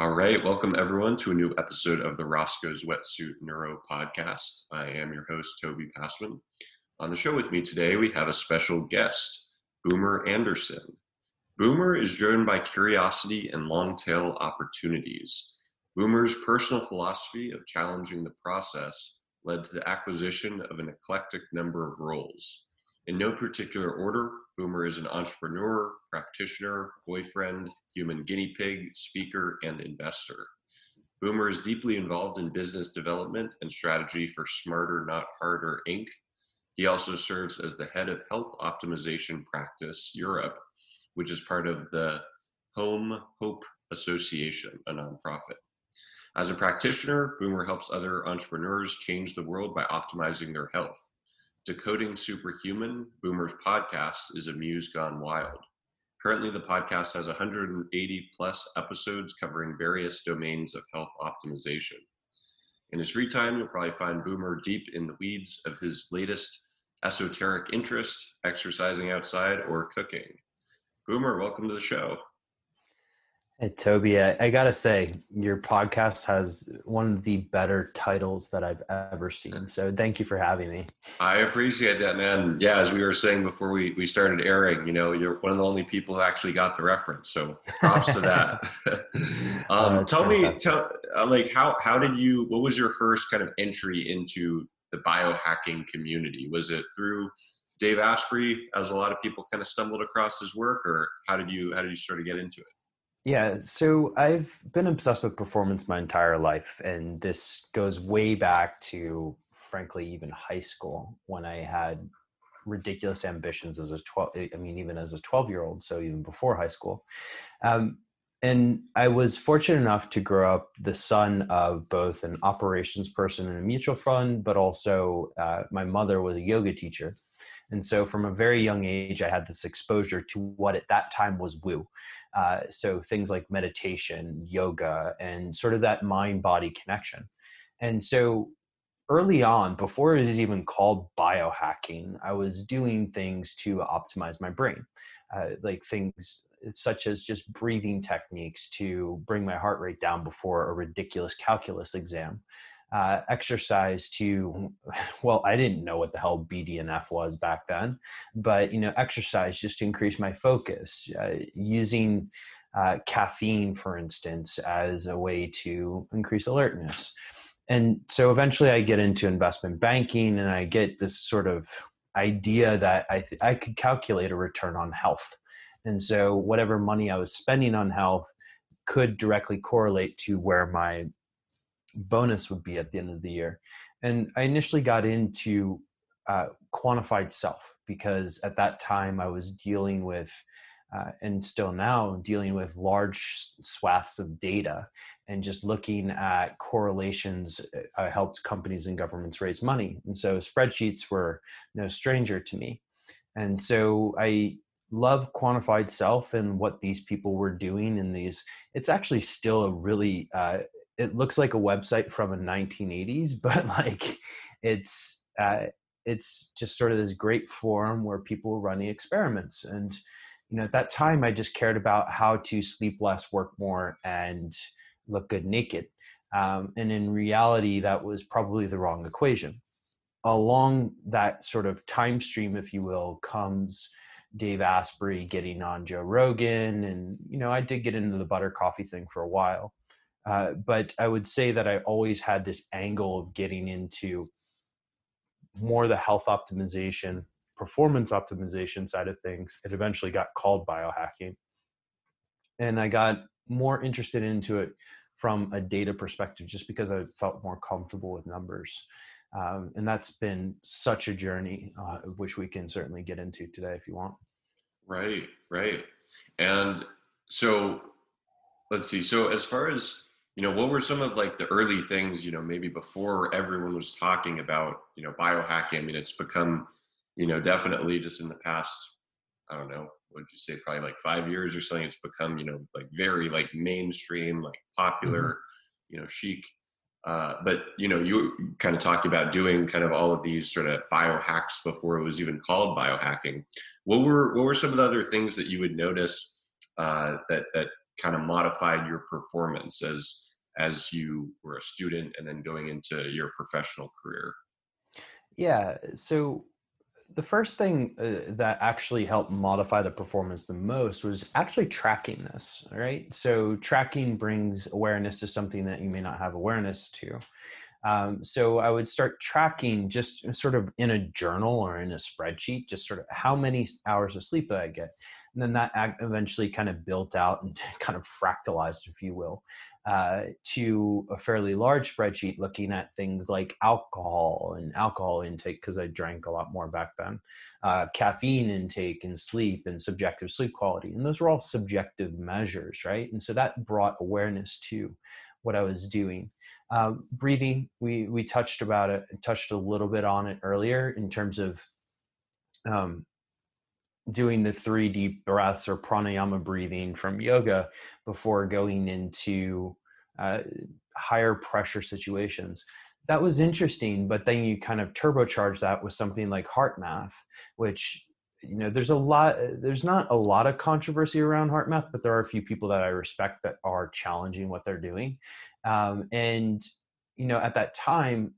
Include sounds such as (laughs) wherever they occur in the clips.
All right, welcome everyone to a new episode of the Roscoe's Wetsuit Neuro Podcast. I am your host, Toby Passman. On the show with me today, we have a special guest, Boomer Anderson. Boomer is driven by curiosity and long tail opportunities. Boomer's personal philosophy of challenging the process led to the acquisition of an eclectic number of roles. In no particular order, Boomer is an entrepreneur, practitioner, boyfriend, human guinea pig, speaker, and investor. Boomer is deeply involved in business development and strategy for Smarter Not Harder Inc. He also serves as the head of health optimization practice Europe, which is part of the Home Hope Association, a nonprofit. As a practitioner, Boomer helps other entrepreneurs change the world by optimizing their health. Decoding Superhuman, Boomer's podcast, is a muse gone wild. Currently, the podcast has 180 plus episodes covering various domains of health optimization. In his free time, you'll probably find Boomer deep in the weeds of his latest esoteric interest, exercising outside, or cooking. Boomer, welcome to the show. Hey, Toby, I, I, gotta say, your podcast has one of the better titles that I've ever seen. So thank you for having me. I appreciate that, man. Yeah, as we were saying before we, we started airing, you know, you're one of the only people who actually got the reference. So props to that. (laughs) (laughs) um, tell me, tell, uh, like, how, how did you, what was your first kind of entry into the biohacking community? Was it through Dave Asprey, as a lot of people kind of stumbled across his work, or how did you, how did you sort of get into it? Yeah, so I've been obsessed with performance my entire life, and this goes way back to, frankly, even high school when I had ridiculous ambitions as a 12 i mean even as a 12 year old so even before high school. Um, and i was fortunate enough to grow up the son of both an operations person in a mutual fund but also uh, my mother was a yoga teacher. And so from a very young age i had this exposure to what at that time was woo uh, so things like meditation, yoga, and sort of that mind body connection. And so early on, before it was even called biohacking, I was doing things to optimize my brain, uh, like things such as just breathing techniques to bring my heart rate down before a ridiculous calculus exam uh, exercise to well i didn't know what the hell bdnf was back then but you know exercise just to increase my focus uh, using uh, caffeine for instance as a way to increase alertness. And so eventually i get into investment banking and i get this sort of idea that i, th- I could calculate a return on health. And so whatever money i was spending on health could directly correlate to where my bonus would be at the end of the year. And I initially got into uh, quantified self because at that time I was dealing with, uh, and still now dealing with large swaths of data and just looking at correlations. Uh, helped companies and governments raise money. And so spreadsheets were no stranger to me. And so I love quantified self and what these people were doing in these it's actually still a really uh, it looks like a website from the 1980s, (laughs) but like it's uh, it's just sort of this great forum where people were running experiments. And you know, at that time, I just cared about how to sleep less, work more, and look good naked. Um, and in reality, that was probably the wrong equation. Along that sort of time stream, if you will, comes Dave Asprey getting on Joe Rogan, and you know, I did get into the butter coffee thing for a while uh, but I would say that I always had this angle of getting into more the health optimization, performance optimization side of things. It eventually got called biohacking. And I got more interested into it from a data perspective just because I felt more comfortable with numbers. Um, and that's been such a journey, uh, which we can certainly get into today if you want. Right, right. And so let's see. So, as far as you know, what were some of like the early things, you know, maybe before everyone was talking about, you know, biohacking? I mean, it's become, you know, definitely just in the past, I don't know, would you say, probably like five years or something, it's become, you know, like very like mainstream, like popular, mm-hmm. you know, chic. Uh, but you know, you kind of talked about doing kind of all of these sort of biohacks before it was even called biohacking. What were what were some of the other things that you would notice uh, that that kind of modified your performance as as you were a student and then going into your professional career? Yeah. So the first thing uh, that actually helped modify the performance the most was actually tracking this, right? So tracking brings awareness to something that you may not have awareness to. Um, so I would start tracking just sort of in a journal or in a spreadsheet, just sort of how many hours of sleep did I get. And then that eventually kind of built out and (laughs) kind of fractalized, if you will, uh, to a fairly large spreadsheet looking at things like alcohol and alcohol intake, because I drank a lot more back then, uh, caffeine intake and sleep and subjective sleep quality. And those were all subjective measures, right? And so that brought awareness to what I was doing. Uh, breathing, we we touched about it, touched a little bit on it earlier in terms of um, doing the three deep breaths or pranayama breathing from yoga before going into uh, higher pressure situations. That was interesting, but then you kind of turbocharge that with something like HeartMath, which you know there's a lot there's not a lot of controversy around HeartMath but there are a few people that i respect that are challenging what they're doing um, and you know at that time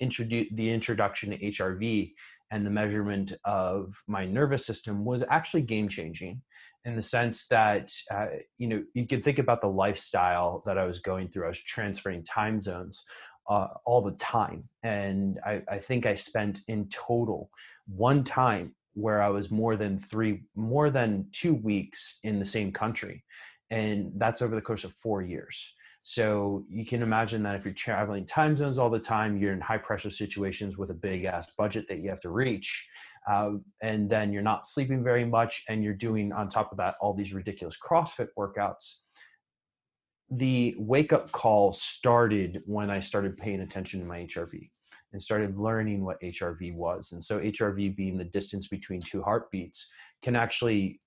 introduce the introduction to hrv and the measurement of my nervous system was actually game changing in the sense that uh, you know you can think about the lifestyle that i was going through i was transferring time zones uh, all the time and I, I think i spent in total one time where I was more than three, more than two weeks in the same country. And that's over the course of four years. So you can imagine that if you're traveling time zones all the time, you're in high pressure situations with a big ass budget that you have to reach. Uh, and then you're not sleeping very much, and you're doing on top of that all these ridiculous CrossFit workouts. The wake up call started when I started paying attention to my HRV and started learning what HRV was. And so, HRV being the distance between two heartbeats can actually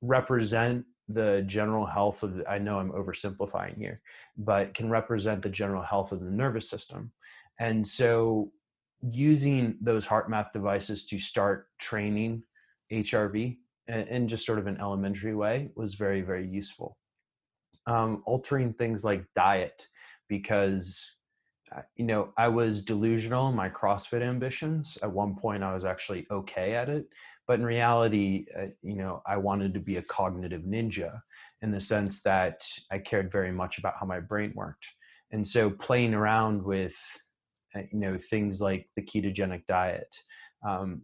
represent the general health of the, I know I'm oversimplifying here, but can represent the general health of the nervous system. And so, using those HeartMath devices to start training HRV in just sort of an elementary way was very, very useful. Um, altering things like diet because you know, I was delusional in my CrossFit ambitions. At one point, I was actually okay at it. But in reality, uh, you know, I wanted to be a cognitive ninja in the sense that I cared very much about how my brain worked. And so playing around with, uh, you know, things like the ketogenic diet, um,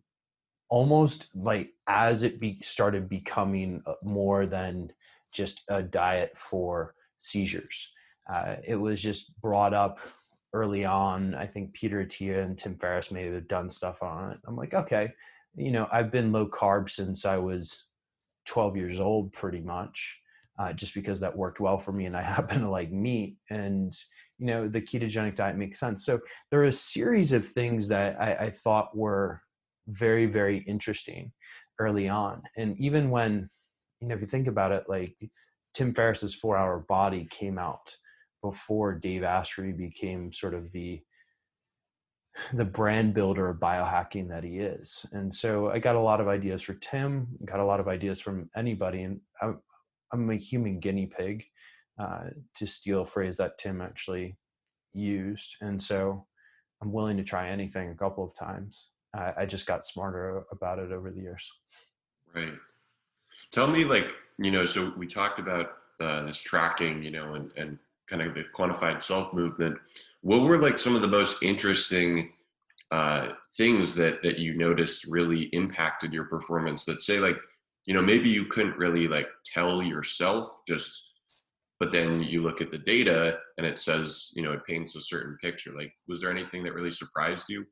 almost like as it be, started becoming uh, more than just a diet for seizures. Uh, it was just brought up early on. I think Peter Attia and Tim Ferriss may have done stuff on it. I'm like, okay, you know, I've been low carb since I was 12 years old, pretty much, uh, just because that worked well for me and I (laughs) happen to like meat. And, you know, the ketogenic diet makes sense. So there are a series of things that I, I thought were very, very interesting early on. And even when, you know, if you think about it, like Tim Ferriss's four hour body came out before Dave Asprey became sort of the the brand builder of biohacking that he is. And so I got a lot of ideas for Tim, got a lot of ideas from anybody. And I'm, I'm a human guinea pig, uh, to steal a phrase that Tim actually used. And so I'm willing to try anything a couple of times. I, I just got smarter about it over the years. Right. Tell me, like, you know, so we talked about uh, this tracking, you know, and, and kind of the quantified self movement. What were like some of the most interesting uh, things that that you noticed really impacted your performance? That say like you know maybe you couldn't really like tell yourself just but then you look at the data and it says you know it paints a certain picture like was there anything that really surprised you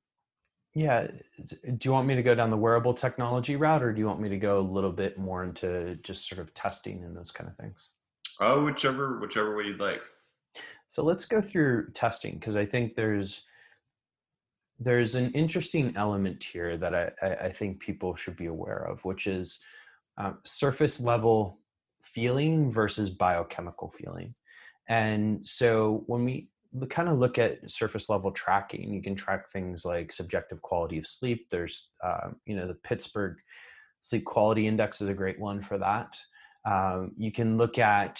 yeah do you want me to go down the wearable technology route or do you want me to go a little bit more into just sort of testing and those kind of things oh whichever whichever way you'd like so let's go through testing because I think there's there's an interesting element here that I, I think people should be aware of, which is um, surface level feeling versus biochemical feeling. And so when we kind of look at surface level tracking, you can track things like subjective quality of sleep. There's, uh, you know, the Pittsburgh Sleep Quality Index is a great one for that. Um, you can look at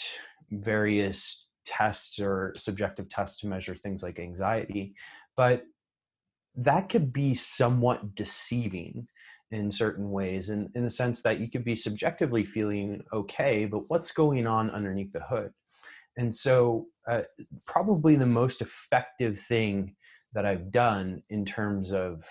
various tests or subjective tests to measure things like anxiety, but that could be somewhat deceiving in certain ways in, in the sense that you could be subjectively feeling okay but what's going on underneath the hood? And so uh, probably the most effective thing that i've done in terms of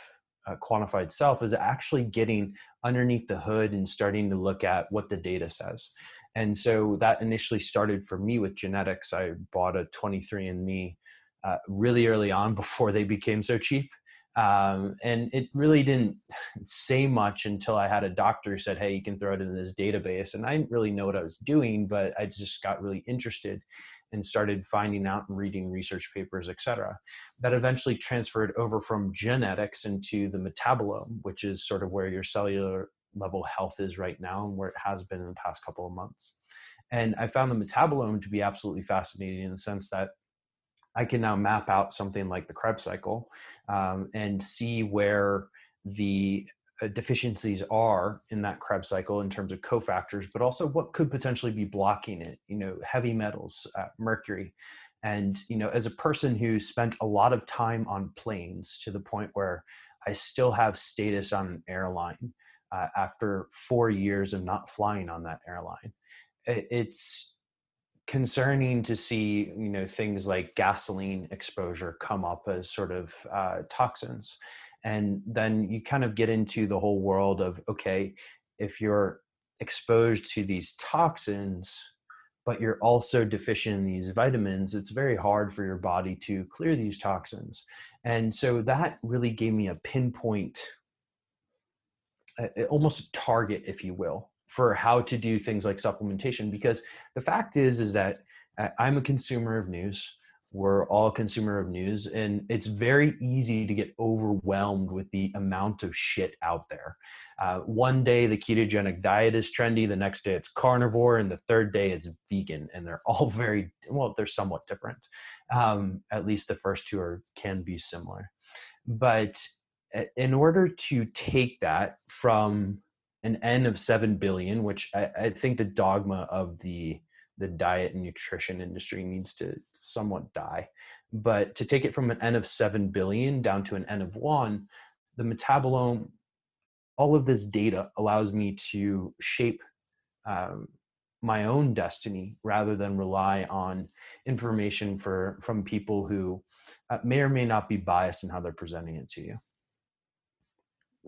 uh, quantified self is actually getting underneath the hood and starting to look at what the data says and so that initially started for me with genetics i bought a 23andme uh, really early on (laughs) before they became so cheap um, and it really didn't say much until I had a doctor who said, "Hey, you can throw it in this database." And I didn't really know what I was doing, but I just got really interested and started finding out and reading research papers, etc. That eventually transferred over from genetics into the metabolome, which is sort of where your cellular level health is right now and where it has been in the past couple of months. And I found the metabolome to be absolutely fascinating in the sense that I can now map out something like the Krebs cycle um, and see where the uh, deficiencies are in that Krebs cycle in terms of cofactors, but also what could potentially be blocking it. You know, heavy metals, uh, mercury, and you know, as a person who spent a lot of time on planes to the point where I still have status on an airline uh, after four years of not flying on that airline. It's concerning to see you know things like gasoline exposure come up as sort of uh, toxins and then you kind of get into the whole world of okay if you're exposed to these toxins but you're also deficient in these vitamins it's very hard for your body to clear these toxins and so that really gave me a pinpoint almost a target if you will for how to do things like supplementation because the fact is is that i'm a consumer of news. We're all consumer of news and it's very easy to get overwhelmed with the amount of shit out there. Uh, one day the ketogenic diet is trendy the next day it's carnivore and the third day it's vegan and they're all (laughs) very well they're somewhat different. Um, at least the first two are can be similar. But in order to take that from an N of seven billion, which I, I, think the dogma of the the diet and nutrition industry needs to somewhat die. But to take it from an N of seven billion down to an N of one, the metabolome, all of this data allows me to shape um, my own destiny rather than rely on information for from people who uh, may or may not be biased in how they're presenting it to you.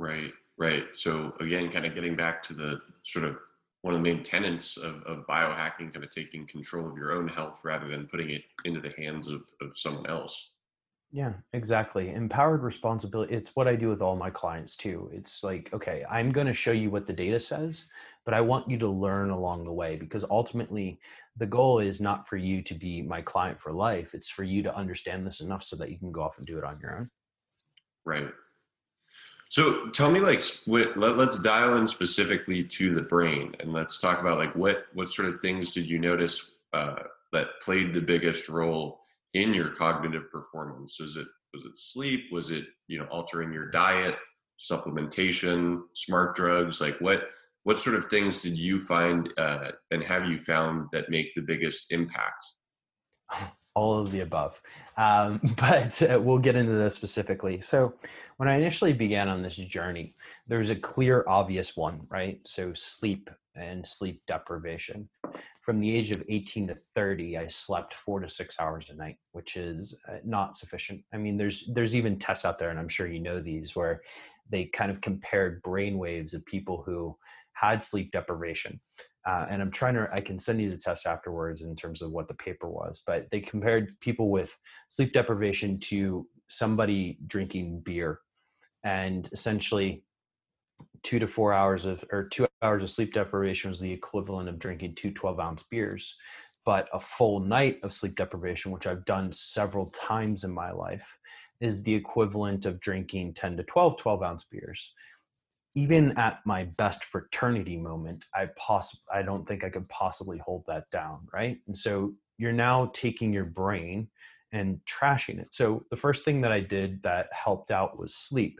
Right. Right. So again, kind of getting back to the sort of one of the main tenets of, of biohacking, kind of taking control of your own health rather than putting it into the hands of, of someone else. Yeah, exactly. Empowered responsibility. It's what I do with all my clients too. It's like, okay, I'm going to show you what the data says, but I want you to learn along the way because ultimately the goal is not for you to be my client for life. It's for you to understand this enough so that you can go off and do it on your own. Right. So tell me, like, what, let, us dial in specifically to the brain, and let's talk about like what what sort of things did you notice uh, that played the biggest role in your cognitive performance? Was it was it sleep? Was it you know altering your diet, supplementation, smart drugs? Like what what sort of things did you find uh, and have you found that make the biggest impact? (laughs) All of the above, um, (laughs) but uh, we'll get into this specifically. So when I initially began on this journey, there was a clear, obvious one, right? So sleep and sleep deprivation. From the age of 18 to 30, I slept four to six hours a night, which is uh, not sufficient. I mean, there's there's even tests out there, and I'm sure you know these, where they kind of compared brain waves of people who had sleep deprivation. Uh, and I'm trying to, I can send you the test afterwards in terms of what the paper was, but they compared people with sleep deprivation to somebody drinking beer. And essentially two to four hours of or two hours of sleep deprivation was the equivalent of drinking two 12 ounce beers. But a full night of sleep deprivation which i've done several times in my life is the equivalent of drinking 10 to 12 12 ounce beers even at my best fraternity moment i poss- i don't think i could possibly hold that down right? And so you're now taking your brain and trashing it. So the first thing that i did that helped out was sleep.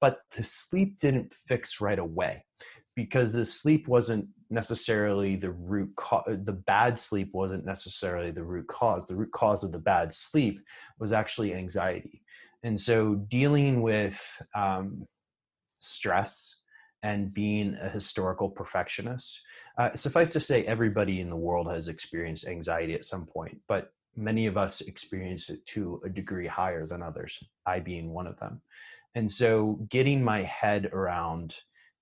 But the sleep didn't fix right away because the sleep wasn't necessarily the root cause the bad sleep wasn't necessarily the root cause. The root cause of the bad sleep was actually anxiety. And so dealing with um, stress and being a historical perfectionist uh, suffice to say everybody in the world has experienced anxiety at some point but many of us experience it to a degree higher than others i being one of them and so getting my head around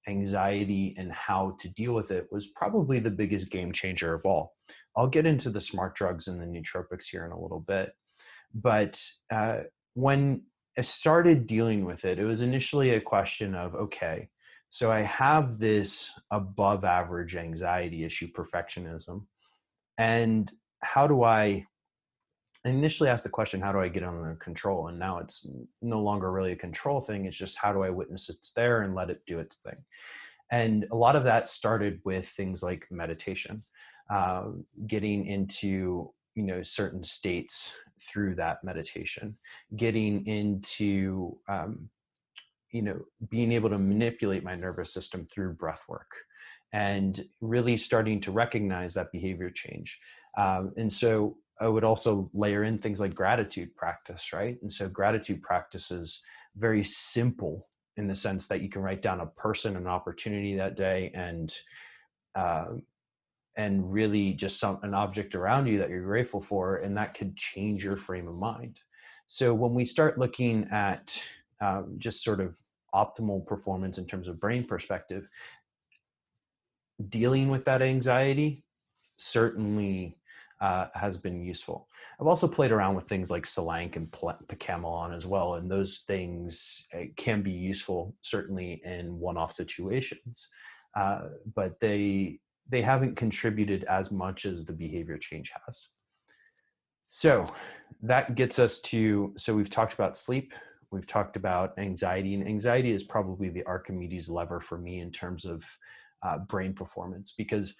anxiety and how to deal with it was probably the biggest game changer of all. I'll get into the smart drugs and the nootropics here in a little bit. But uh, when I started dealing with it, it was initially a question of okay, so I have this above average anxiety issue, perfectionism. And how do I I initially asked the question, how do I get under control? And now it's no longer really a control thing. It's just how do I witness it's there and let it do its thing? And a lot of that started with things like meditation, uh, getting into you know certain states through that meditation, getting into um, you know being able to manipulate my nervous system through breath work, and really starting to recognize that behavior change. Um, and so I would also layer in things like gratitude practice, right? And so gratitude practice is very simple in the sense that you can write down a person, an opportunity that day, and uh, and really just some an object around you that you're grateful for, and that could change your frame of mind. So when we start looking at um, just sort of optimal performance in terms of brain perspective, dealing with that anxiety certainly uh, has been useful. I've also played around with things like Selank and Pacamelon as well, and those things eh, can be useful certainly in one-off situations, uh, but they they haven't contributed as much as the behavior change has. So that gets us to so we've talked about sleep, we've talked about anxiety, and anxiety is probably the Archimedes lever for me in terms of uh, brain performance because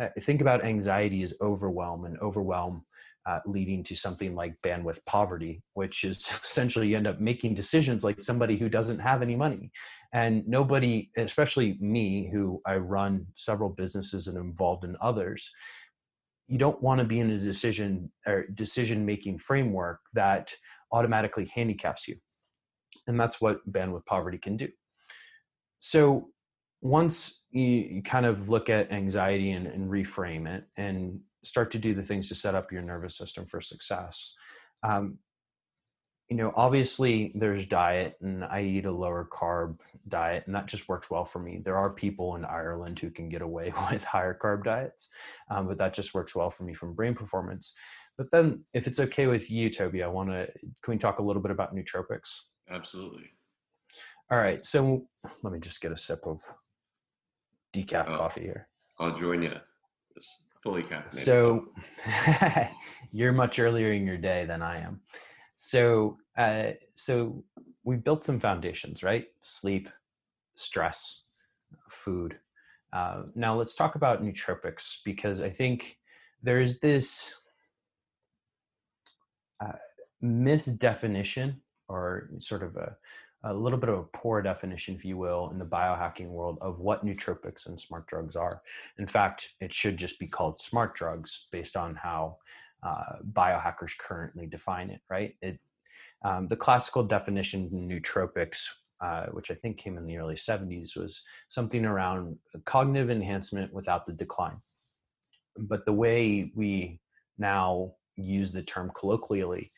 uh, think about anxiety as overwhelm and overwhelm uh, leading to something like bandwidth poverty, which is (laughs) essentially you end up making decisions like somebody who doesn't have any money. And nobody, especially me, who I run several businesses and involved in others, you don't want to be in a decision or decision making framework that automatically handicaps you. And that's what bandwidth poverty can do. So once you, kind of look at anxiety and, and, reframe it and start to do the things to set up your nervous system for success. Um, you know obviously there's diet and i eat a lower carb diet and that just works well for me. There are people in ireland who can get away (laughs) with higher carb diets um, but that just works well for me from brain performance. But then if it's okay with you toby i want to can we talk a little bit about nootropics? Absolutely. All right so let me just get a sip of decaf oh, coffee here. I'll join you. Fully caffeinated. So (laughs) you're much earlier in your day than I am. So uh, so we built some foundations, right? Sleep, stress, food. Uh, now let's talk about nootropics because I think there's this uh, misdefinition or sort of a a little bit of a poor definition, if you will, in the biohacking world of what nootropics and smart drugs are. In fact, it should just be called smart drugs based on how uh, biohackers currently define it, right? It, um, the classical definition in nootropics, uh, which I think came in the early 70s, was something around cognitive enhancement without the decline. But the way we now use the term colloquially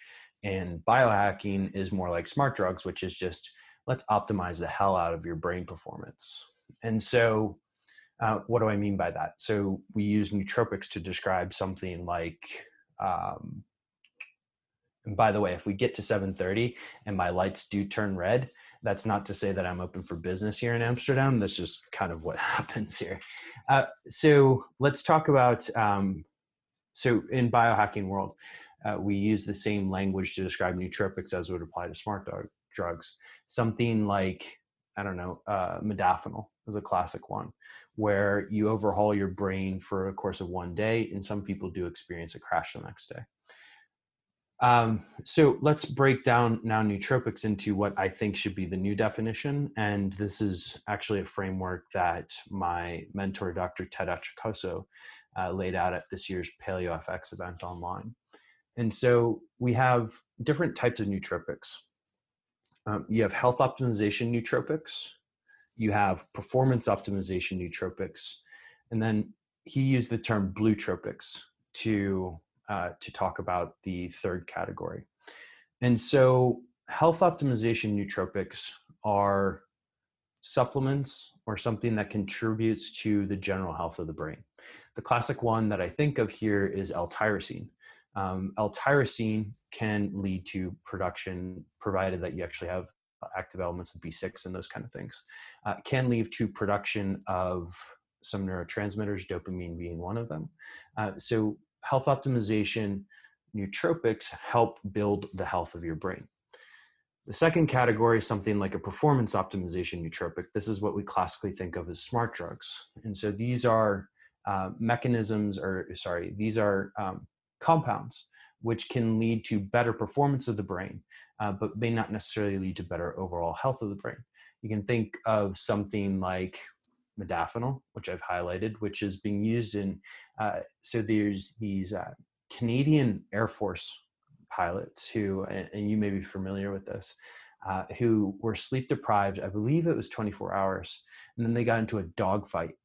and biohacking is more like smart drugs, which is just let's optimize the hell out of your brain performance. And so, uh, what do I mean by that? So, we use nootropics to describe something like, um, and by the way, if we get to 7:30 and my lights do turn red, that's not to say that I'm open for business here in Amsterdam. That's just kind of what (laughs) happens here. Uh, so let's talk about. Um, so in biohacking world, uh, we use the same language to describe nootropics as would apply to smart dog, drugs. Something like, I don't know, uh, modafinil is a classic one, where you overhaul your brain for a course of one day, and some people do experience a crash the next day. Um, so let's break down now nootropics into what I think should be the new definition. And this is actually a framework that my mentor, Dr. Ted Achacoso, uh, laid out at this year's PaleoFX event online. And so we have different types of nootropics. Um, you have health optimization nootropics, you have performance optimization nootropics, and then he used the term bluetropics to uh, to talk about the third category. And so, health optimization nootropics are supplements or something that contributes to the general health of the brain. The classic one that I think of here is L-tyrosine. Um, L-tyrosine can lead to production, provided that you actually have active elements of B6 and those kind of things. Uh, can lead to production of some neurotransmitters, dopamine being one of them. Uh, so health optimization nootropics help build the health of your brain. The second category is something like a performance optimization nootropic. This is what we classically think of as smart drugs. And so these are uh, mechanisms, or sorry, these are um, compounds which can lead to better performance of the brain, uh, but may not necessarily lead to better overall health of the brain. You can think of something like modafinil, which I've highlighted, which is being used in. Uh, so there's these uh, Canadian Air Force pilots who, and, you may be familiar with this, uh, who were sleep deprived. I believe it was 24 hours, and then they got into a dogfight,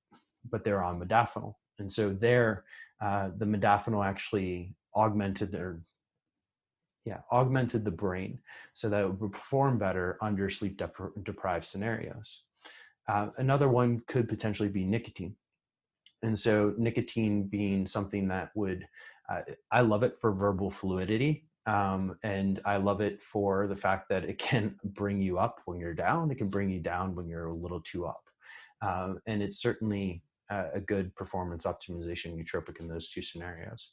but they were on modafinil, and so there, uh, the modafinil actually augmented their yeah augmented the brain so that it would perform better under sleep deprived scenarios uh, another one could potentially be nicotine. And so, nicotine being something that would, uh, I love it for verbal fluidity. Um, and I love it for the fact that it can (laughs) bring you up when you're down, it can bring you down when you're a little too up. Um, and it's certainly a, good performance optimization nootropic in those two scenarios.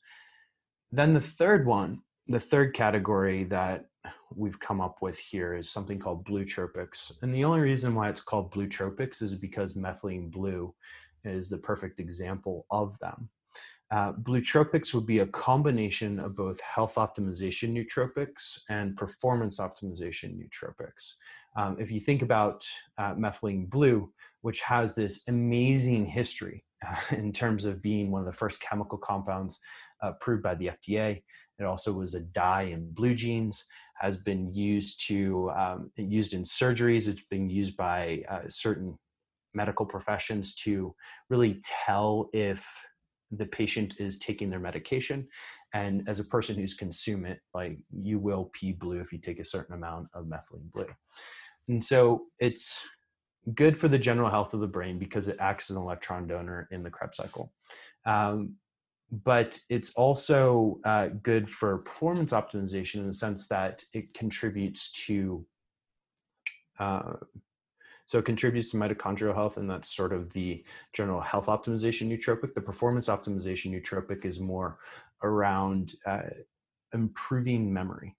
Then the third one, the third category that we've come up with here is something called blue bluetropics. And the only reason why it's called bluetropics is because methylene blue is the perfect example of them. Uh, bluetropics would be a combination of both health optimization nootropics and performance optimization nootropics. Um, if you think about uh, methylene blue, which has this amazing history uh, (laughs) in terms of being one of the first chemical compounds approved by the FDA, it also was a dye in blue jeans, has been used to um, used in surgeries. It's been used by uh, certain medical professions to really tell if the patient is taking their medication. And as a person who's consume it, like you will pee blue if you take a certain amount of methylene blue. And so it's good for the general health of the brain because it acts as an electron donor in the Krebs cycle. Um, but it's also uh, good for performance optimization in the sense that it contributes to uh, so it contributes to mitochondrial health and that's sort of the general health optimization nootropic the performance optimization nootropic is more around uh, improving memory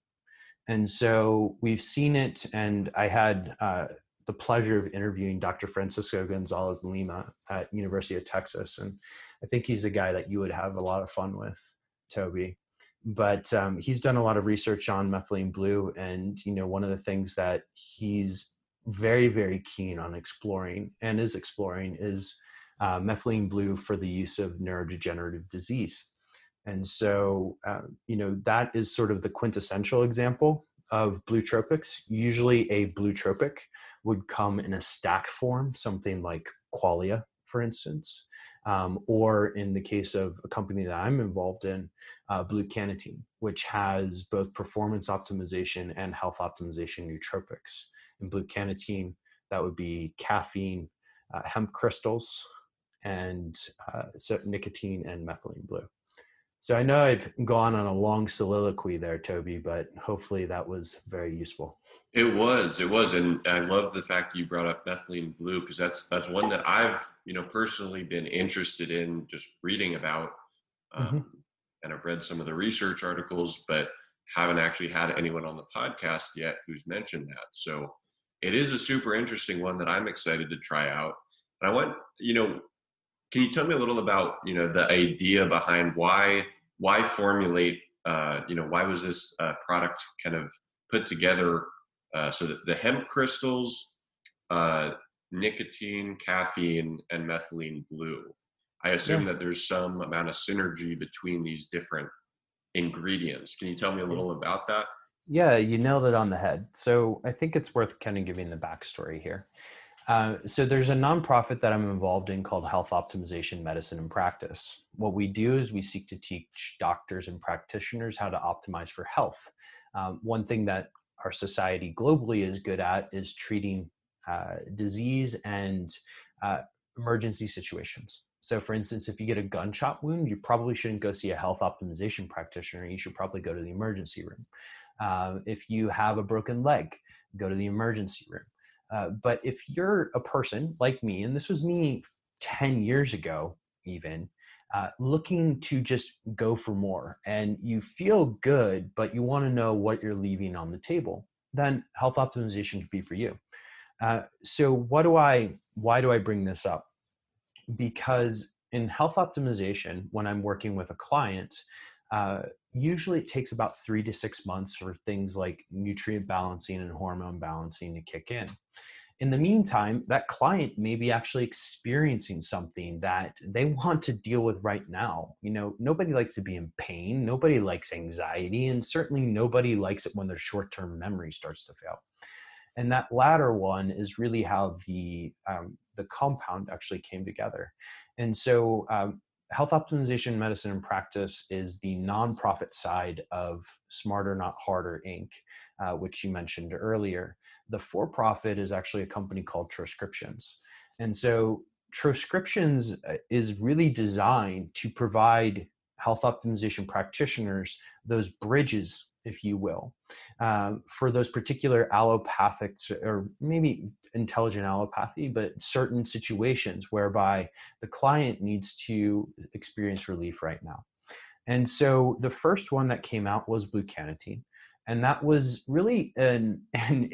and so we've seen it and i had uh, the pleasure of interviewing dr francisco gonzalez lima at university of texas and I think he's a guy that you would have a lot of fun with, Toby. But um, he's done a lot of research on methylene blue, and you know, one of the things that he's very, very keen on exploring and is exploring is uh, methylene blue for the use of neurodegenerative disease. And so, uh, you know, that is sort of the quintessential example of blue tropics, Usually, a bluetropic would come in a stack form, something like qualia, for instance um, or in the case of a company that I'm involved in, uh, Blue Cannatine, which has both performance optimization and health optimization nootropics. In Blue Cannatine, that would be caffeine, uh, hemp crystals, and uh, so nicotine and methylene blue. So I know I've gone on a long soliloquy there, Toby, but hopefully that was very useful. It was, it was, and I love the fact that you brought up methylene blue because that's that's one that I've you know personally been interested in just reading about, um, mm-hmm. and I've read some of the research articles, but haven't actually had anyone on the podcast yet who's mentioned that. So it is a super interesting one that I'm excited to try out. And I want you know, can you tell me a little about you know the idea behind why why formulate uh, you know, why was this uh, product kind of put together uh, so that the hemp crystals, uh, nicotine, caffeine, and methylene blue. I assume yeah. that there's some amount of synergy between these different ingredients. Can you tell me a little about that? Yeah, you nailed it on the head. So I think it's worth kind of giving the backstory here. Uh, so there's a nonprofit that I'm involved in called Health Optimization Medicine and Practice. What we do is we seek to teach doctors and practitioners how to optimize for health. Um, one thing that our society globally is good at is treating uh, disease and uh, emergency situations. So, for instance, if you get a gunshot wound, you probably shouldn't go see a health optimization practitioner. You should probably go to the emergency room. Uh, if you have a broken leg, go to the emergency room. Uh, but if you're a person like me, and this was me 10 years ago, even, uh, looking to just go for more and you feel good, but you want to know what you're leaving on the table, then health optimization could be for you. Uh, so what do I, why do I bring this up? Because in health optimization, when I'm working with a client, uh, usually it takes about three to six months for things like nutrient balancing and hormone balancing to kick in. In the meantime, that client may be actually experiencing something that they want to deal with right now. You know, nobody likes to be in pain, nobody likes anxiety, and certainly nobody likes it when their short term memory starts to fail. And that latter one is really how the um, the compound actually came together. And so um, health optimization medicine and practice is the nonprofit side of Smarter Not Harder Inc., uh, which you mentioned earlier. The for profit is actually a company called Troscriptions. And so Troscriptions uh, is really designed to provide health optimization practitioners those bridges if you will, um, for those particular allopathics or maybe intelligent allopathy, but certain situations whereby the client needs to experience relief right now. And so the first one that came out was Blue Cannatine. And that was really an, (laughs) an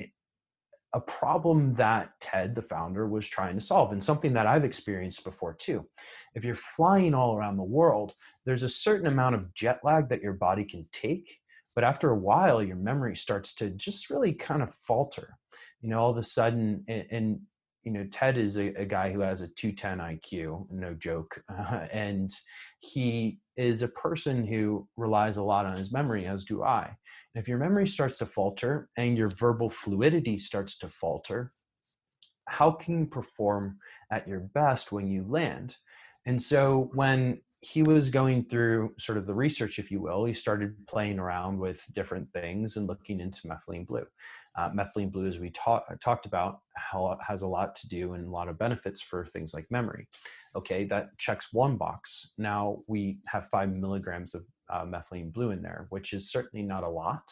a problem that Ted, the founder, was trying to solve, and something that I've experienced before too. If you're flying all around the world, there's a certain amount of jet lag that your body can take but after a while your memory starts to just really kind of falter you know all of a sudden and, and you know ted is a, a, guy who has a 210 iq no joke uh, (laughs) and he is a person who relies a lot on his memory as do i and if your memory starts to falter and your verbal fluidity starts to falter how can you perform at your best when you land and so when he was going through sort of the research, if you will. He started playing around with different things and looking into methylene blue. Uh, methylene blue, as we ta- talked about, how has a lot to do and a lot of benefits for things like memory. Okay, that checks one box. Now we have five milligrams of uh, methylene blue in there, which is certainly not a lot.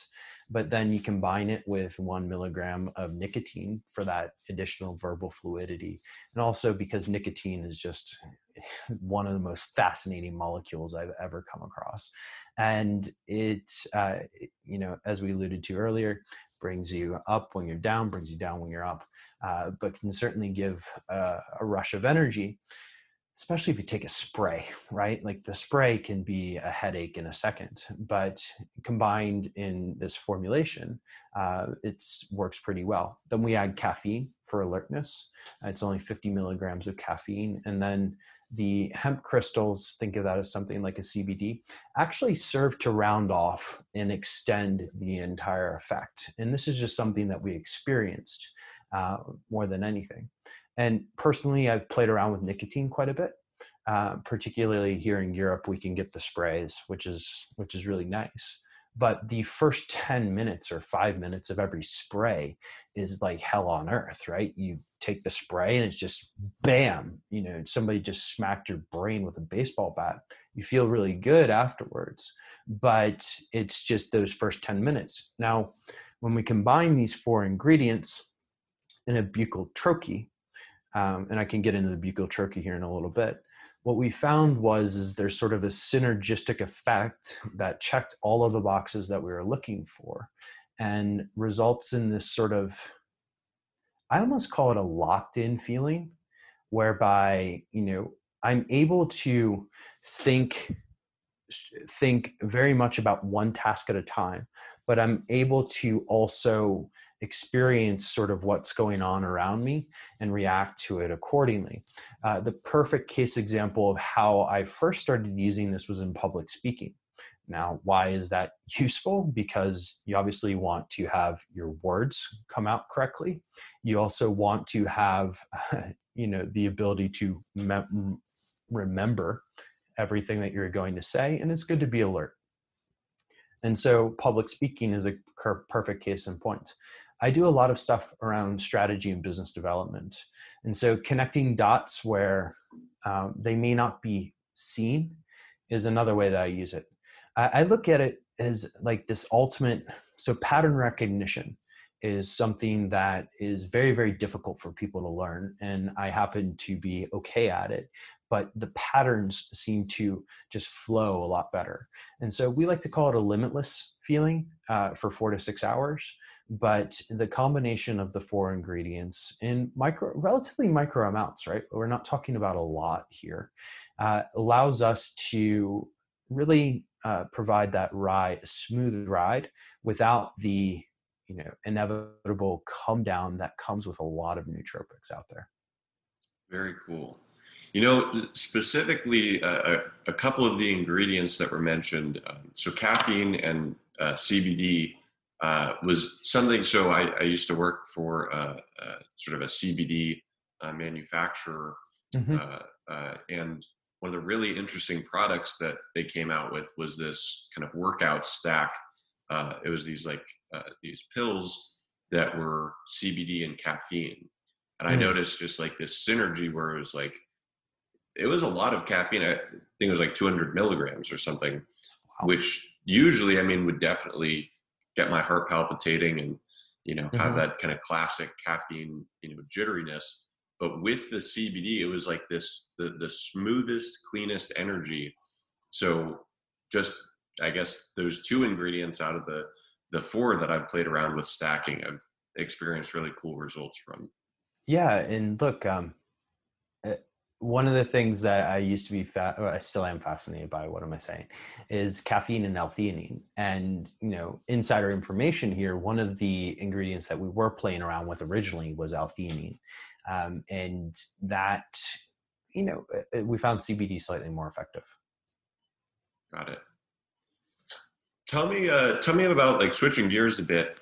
But then you combine it with one milligram of nicotine for that additional verbal fluidity. And also because nicotine is just (laughs) one of the most fascinating molecules I've ever come across. And it, uh, you know, as we alluded to earlier, brings you up when you're down, brings you down when you're up, uh, but can certainly give uh, a rush of energy, especially if you take a spray, right? Like the spray can be a headache in a second, but combined in this formulation, uh, it works pretty well. Then we add caffeine for alertness. It's only 50 milligrams of caffeine, and then the hemp crystals, think of that as something like a CBD, actually serve to round off and extend the entire effect. And this is just something that we experienced uh, more than anything. And personally, I've played around with nicotine quite a bit. Uh, particularly here in Europe, we can get the sprays, which is which is really nice but the first 10 minutes or five minutes of every spray is like hell on earth right? You take the spray and it's just bam you know somebody just smacked your brain with a baseball bat. You feel really good afterwards but it's just those first 10 minutes. Now when we combine these four ingredients in a buccal um, and i can get into the buccal here in a little bit what we found was is there's sort of a synergistic effect that checked all of the boxes that we were looking for and results in this sort of i almost call it a locked in feeling whereby you know i'm able to think think very much about one task at a time, but I'm able to also experience sort of what's going on around me and react to it accordingly. Uh, the perfect case example of how I first started using this was in public speaking. Now, why is that (laughs) useful? Because you obviously want to have your words come out correctly. You also want to have, (laughs) you know, the ability to mem- remember everything that you're going to say, and it's good to be alert. And so, public speaking is a perfect case in point. I do a lot of stuff around strategy and business development. And so, connecting dots where um, they may not be seen is another way that I use it. I, I look at it as like this ultimate, so pattern recognition is something that is very, very difficult for people to learn. And I happen to be okay at it but the patterns seem to just flow a lot better. And so we like to call it a limitless feeling uh, for four to six hours. But the combination of the four ingredients in micro, relatively micro amounts, right? We're not talking about a lot here, uh, allows us to really uh, provide that ride, smooth ride, without the you know inevitable come down that comes with a lot of nootropics out there. Very cool. You know, specifically, uh, a, a, couple of the ingredients that were mentioned, um, so caffeine and uh, CBD uh, was something. So I, I, used to work for uh, uh, sort of a CBD uh, manufacturer, mm-hmm. and one of the really interesting products that they came out with was this kind of workout stack. it was these like these pills that were CBD and caffeine. And I mm. noticed just like this synergy where it was like it was a lot of caffeine. I think it was like 200 milligrams or something, wow. which usually, I mean, would definitely get my heart palpitating and, you know, mm-hmm. have that kind of classic caffeine, you know, jitteriness. But with the CBD, it was like this, the, the smoothest, cleanest energy. So just, I guess those two ingredients out of the, the four that I've played around with stacking, I've experienced really cool results from. Yeah. And look, um, one of the things that I used to be fat, I still am fascinated by. What am I saying? Is caffeine and L-theanine, and you know, insider information here. One of the ingredients that we were playing around with originally was L-theanine, um, and that, you know, uh, uh, we found CBD slightly more effective. Got it. Tell me, uh, tell me about like switching gears a bit.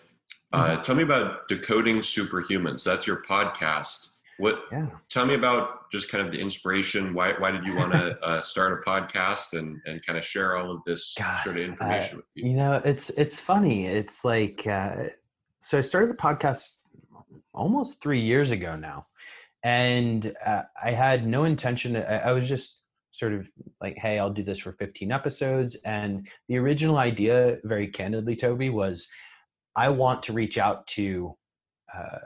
Uh, mm-hmm. Tell me about decoding superhumans. That's your podcast. What? Yeah. Tell me about just kind of the inspiration. Why Why did you want to (laughs) uh, start a podcast and and kind of share all of this God, sort of information uh, with people? You know, it's it's funny. It's like uh, so. I started the podcast almost three years ago now, and uh, I had no intention. I, I was just sort of like, hey, I'll do this for 15 episodes. And the original idea, very candidly, Toby, was I want to reach out to uh,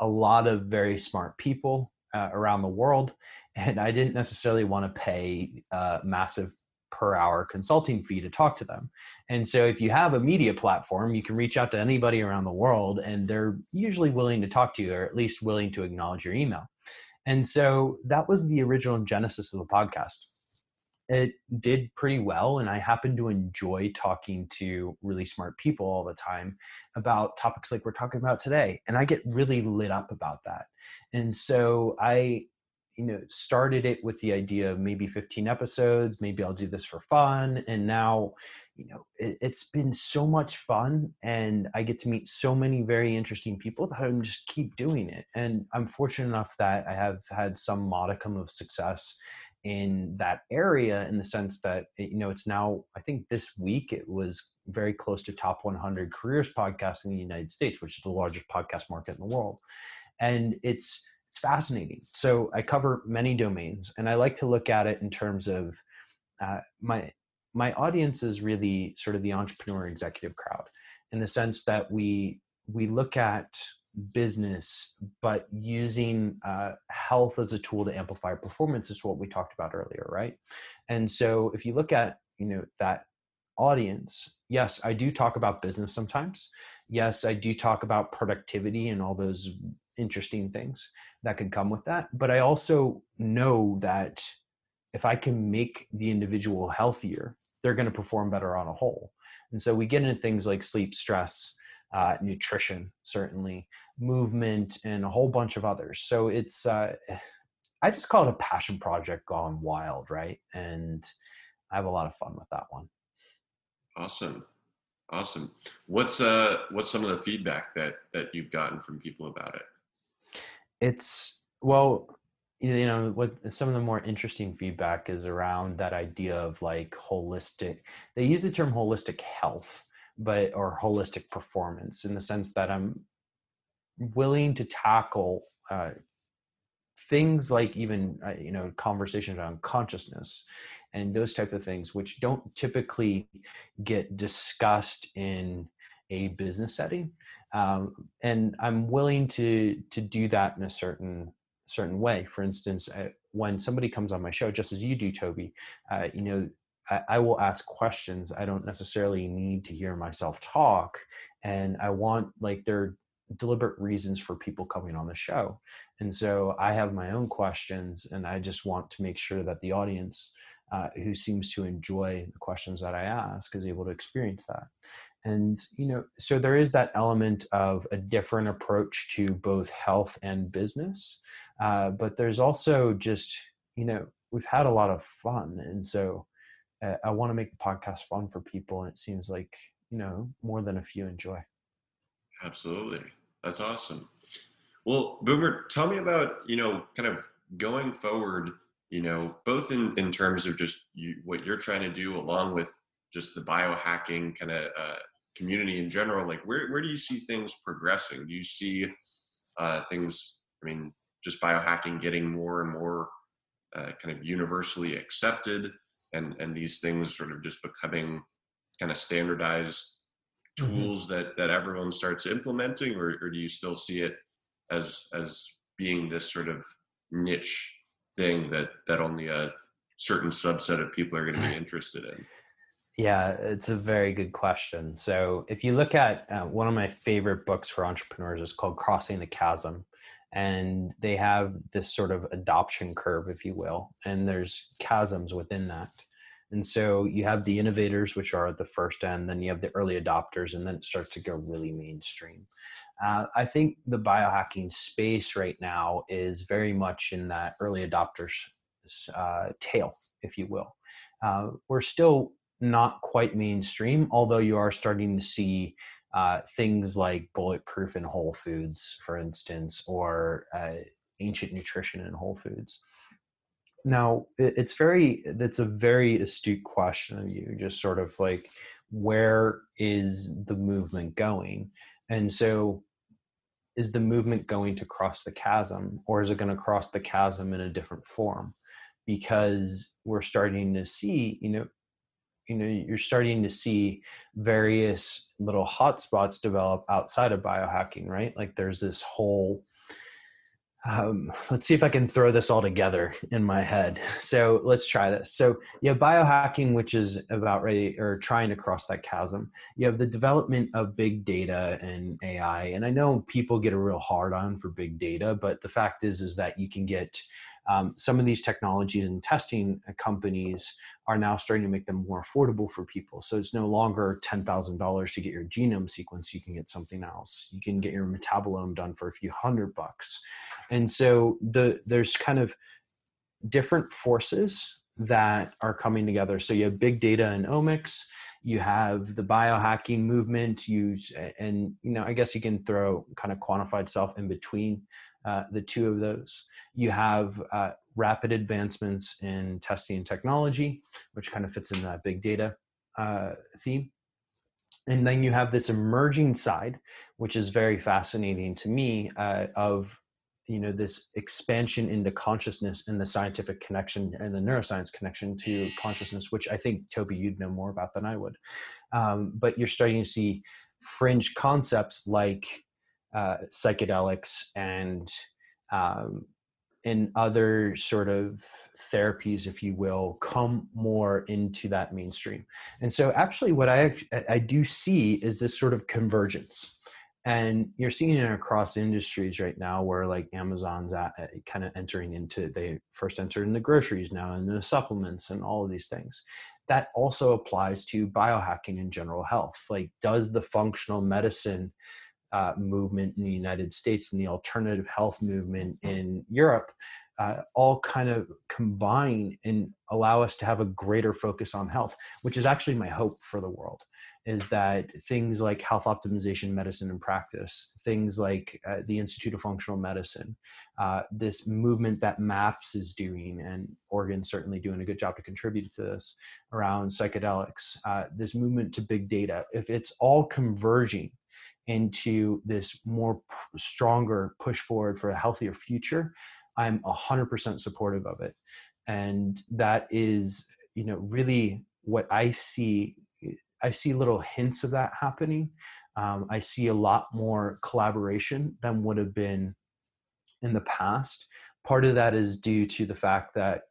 a lot of very smart people uh, around the world, and I didn't necessarily want to pay a massive per hour consulting fee to talk to them. And so, if you have a media platform, you can reach out to anybody around the world, and they're usually willing to talk to you, or at least willing to acknowledge your email. And so, that was the original genesis of the podcast. It did pretty well and i happen to enjoy talking to really smart people all the time about topics like we're talking about today and i get really lit up about that. And so i you know started it with the idea of maybe 15 episodes maybe i'll do this for fun and now you know it, has been so much fun and i get to meet so many very interesting people that i'm just keep doing it. And i'm fortunate enough that i have had some modicum of success in that area in the sense that you know it's now i think this week it was very close to top 100 careers podcast in the united states which is the largest podcast market in the world. And it's it's fascinating. So i cover many domains and i like to look at it in terms of uh, my my audience is really sort of the entrepreneur executive crowd in the sense that we we look at business, but using uh, health as a tool to amplify performance is what we talked about earlier, right? And so if you look at you know that audience, yes, I do talk about business sometimes. Yes, I do talk about productivity and all those interesting things that can come with that. But I also know that if I can make the individual healthier they're going to perform better on a whole. And so we get into things like sleep, stress, uh, nutrition, certainly, movement, and a whole bunch of others. So it's, uh, I just call it a passion project gone wild, right? And I have a lot of fun with that one. Awesome. Awesome. What's uh what's some of the feedback that that you've gotten from people about it? It's well, you know, what some of the more interesting feedback is around that idea of like holistic. They use the term holistic health, but or holistic performance in the sense that I'm willing to tackle uh, things like even uh, you know conversations around consciousness and those type of things which don't typically get discussed in a business setting um, and i'm willing to to do that in a certain certain way. For instance uh, when somebody comes on my show just as you do toby uh, you know I, I will ask questions. I don't necessarily need to hear myself talk and i want like there deliberate reasons for people coming on the show. And so i have my own questions and i just want to make sure that the audience uh, who seems to enjoy the questions that I ask is able to experience that. And, you know, so there is that element of a different approach to both health and business. Uh, but there's also just, you know, we've had a lot of fun. And so uh, I want to make the podcast fun for people. And it seems like, you know, more than a few enjoy. Absolutely. That's awesome. Well, Boomer, tell me about, you know, kind of going forward you know, both in, in terms of just you, what you're trying to do along with just the biohacking kind of uh, community in general, like where, where do you see things progressing? Do you see uh, things, I mean, just biohacking getting more and more uh, kind of universally accepted and, and these things sort of just becoming kind of standardized mm-hmm. tools mm-hmm. that, that everyone starts implementing or, or do you still see it as, as being this sort of niche thing that that only a certain subset of people are going to be interested in? Yeah, it's a very good question. So, if you look at uh, one of my favorite books for entrepreneurs is called Crossing the Chasm, and they have this sort of adoption curve, if you will, and there's chasms within that. And so you have the innovators, which are at the first end, then you have the early adopters, and then it starts to go really mainstream. Uh, I think the biohacking space right now is very much in that early adopters uh, tail, if you will. Uh, we're still not quite mainstream, although you are starting to see uh, things like bulletproof in Whole Foods, for instance, or uh, ancient nutrition in Whole Foods. Now, it's very, it's a very astute question of you, just sort of like, where is the movement going? And so, is the movement going to cross the chasm, or is it going to cross the chasm in a different form? Because we're starting to see, you know, you know, you're starting to see various little hotspots develop outside of biohacking, right? Like there's this whole um, let's see if I can throw this all together in my head. So let's try this. So you have biohacking, which is about ready or trying to cross that chasm. You have the development of big data and AI. And I know people get a real hard on for big data, but the fact is, is that you can get um, some of these technologies and testing companies are now starting to make them more affordable for people. So it's no longer $10,000 to get your genome sequence. You can get something else. You can get your metabolome done for a few hundred bucks. And so the there's kind of different forces that are coming together. So you have big data and omics, you have the biohacking movement, you and you know I guess you can throw kind of quantified self in between uh, the two of those. You have uh, rapid advancements in testing and technology, which kind of fits in that big data uh, theme. And then you have this emerging side, which is very fascinating to me, uh, of you know this expansion into consciousness and the scientific connection and the neuroscience connection to consciousness which i think toby you'd know more about than i would um, but you're starting to see fringe concepts like uh, psychedelics and um, and other sort of therapies if you will come more into that mainstream. And so actually what i i do see is this sort of convergence. And you're seeing it across industries right now where like amazon's at, uh, kind of entering into they first entered in the groceries now and the supplements and all of these things. That also applies to biohacking and general health. Like, does the functional medicine uh, movement in the United States and the alternative health movement in Europe uh, all kind of combine and allow us to have a greater focus on health, which is actually my hope for the world. Is that things like health optimization medicine and practice, things like uh, the Institute of Functional Medicine, uh, this movement that MAPS is doing, and Oregon's certainly doing a good job to contribute to this around psychedelics, uh, this movement to big data, if it's all converging into this more stronger push forward for a healthier future, I'm 100% supportive of it. And that is, you know, really what I see. I see little hints of that happening. Um, I see a lot more collaboration than would have been in the past. Part of that is due to the fact that,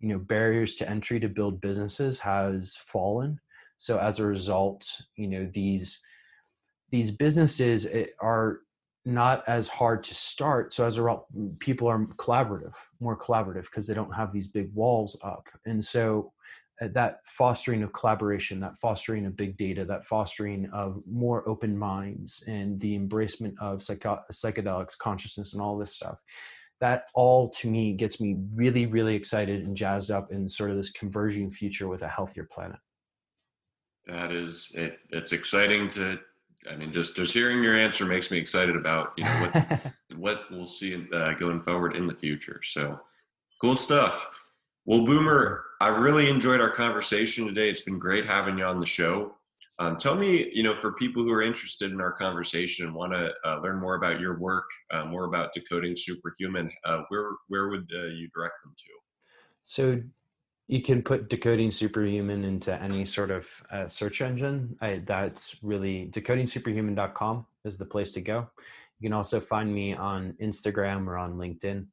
you know, barriers to entry to build businesses has fallen. So as a result, you know, these these businesses eh, are not as hard to start. So as a result, people are collaborative, more collaborative because they don't have these big walls up. And so uh, that fostering of collaboration, that fostering of big data, that fostering of more open minds and the embracement of psycho- psychedelics, consciousness, and all this stuff. That all to me gets me really, really excited and jazzed up in sort of this converging future with a healthier planet. That is, it, it's exciting to I mean, just just hearing your answer makes me excited about you know what (laughs) what we'll see uh, going forward in the future. So cool stuff. Well, Boomer, I really enjoyed our conversation today. It's been great having you on the show. Um, tell me, you know, for people who are interested in our conversation and want to uh, learn more about your work, uh, more about decoding superhuman, uh, where where would uh, you direct them to? So you can put decoding superhuman into any sort of uh, search engine. I, that's really decodingsuperhuman.com is the place to go. You can also find me on instagram or on linkedin.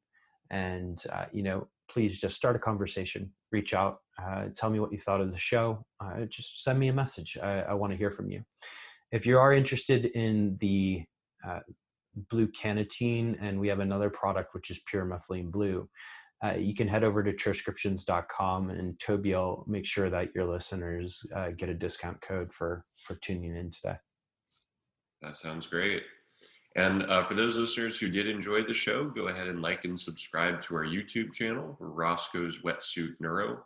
And uh, you know please just start a conversation reach out uh, tell me what you thought of the show uh, just send me a message. I, I want to hear from you. If you are interested in the uh, blue cannatine and we have another product which is pure methylene blue uh, you can head over to troscriptions.com and Toby will make sure that your listeners uh, get a discount code for for tuning in today. That sounds great. And uh, for those listeners who did enjoy the show, go ahead and like and subscribe to our YouTube channel, Roscoe's Wetsuit Neuro.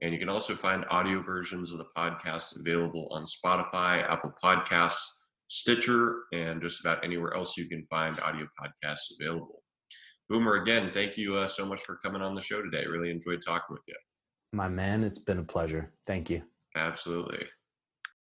And you can also find audio versions of the podcast available on Spotify, Apple Podcasts, Stitcher, and just about anywhere else you can find audio podcasts available. Boomer, again, thank you uh, so much for coming on the show today. Really enjoyed talking with you. My man, it's been a pleasure. Thank you. Absolutely.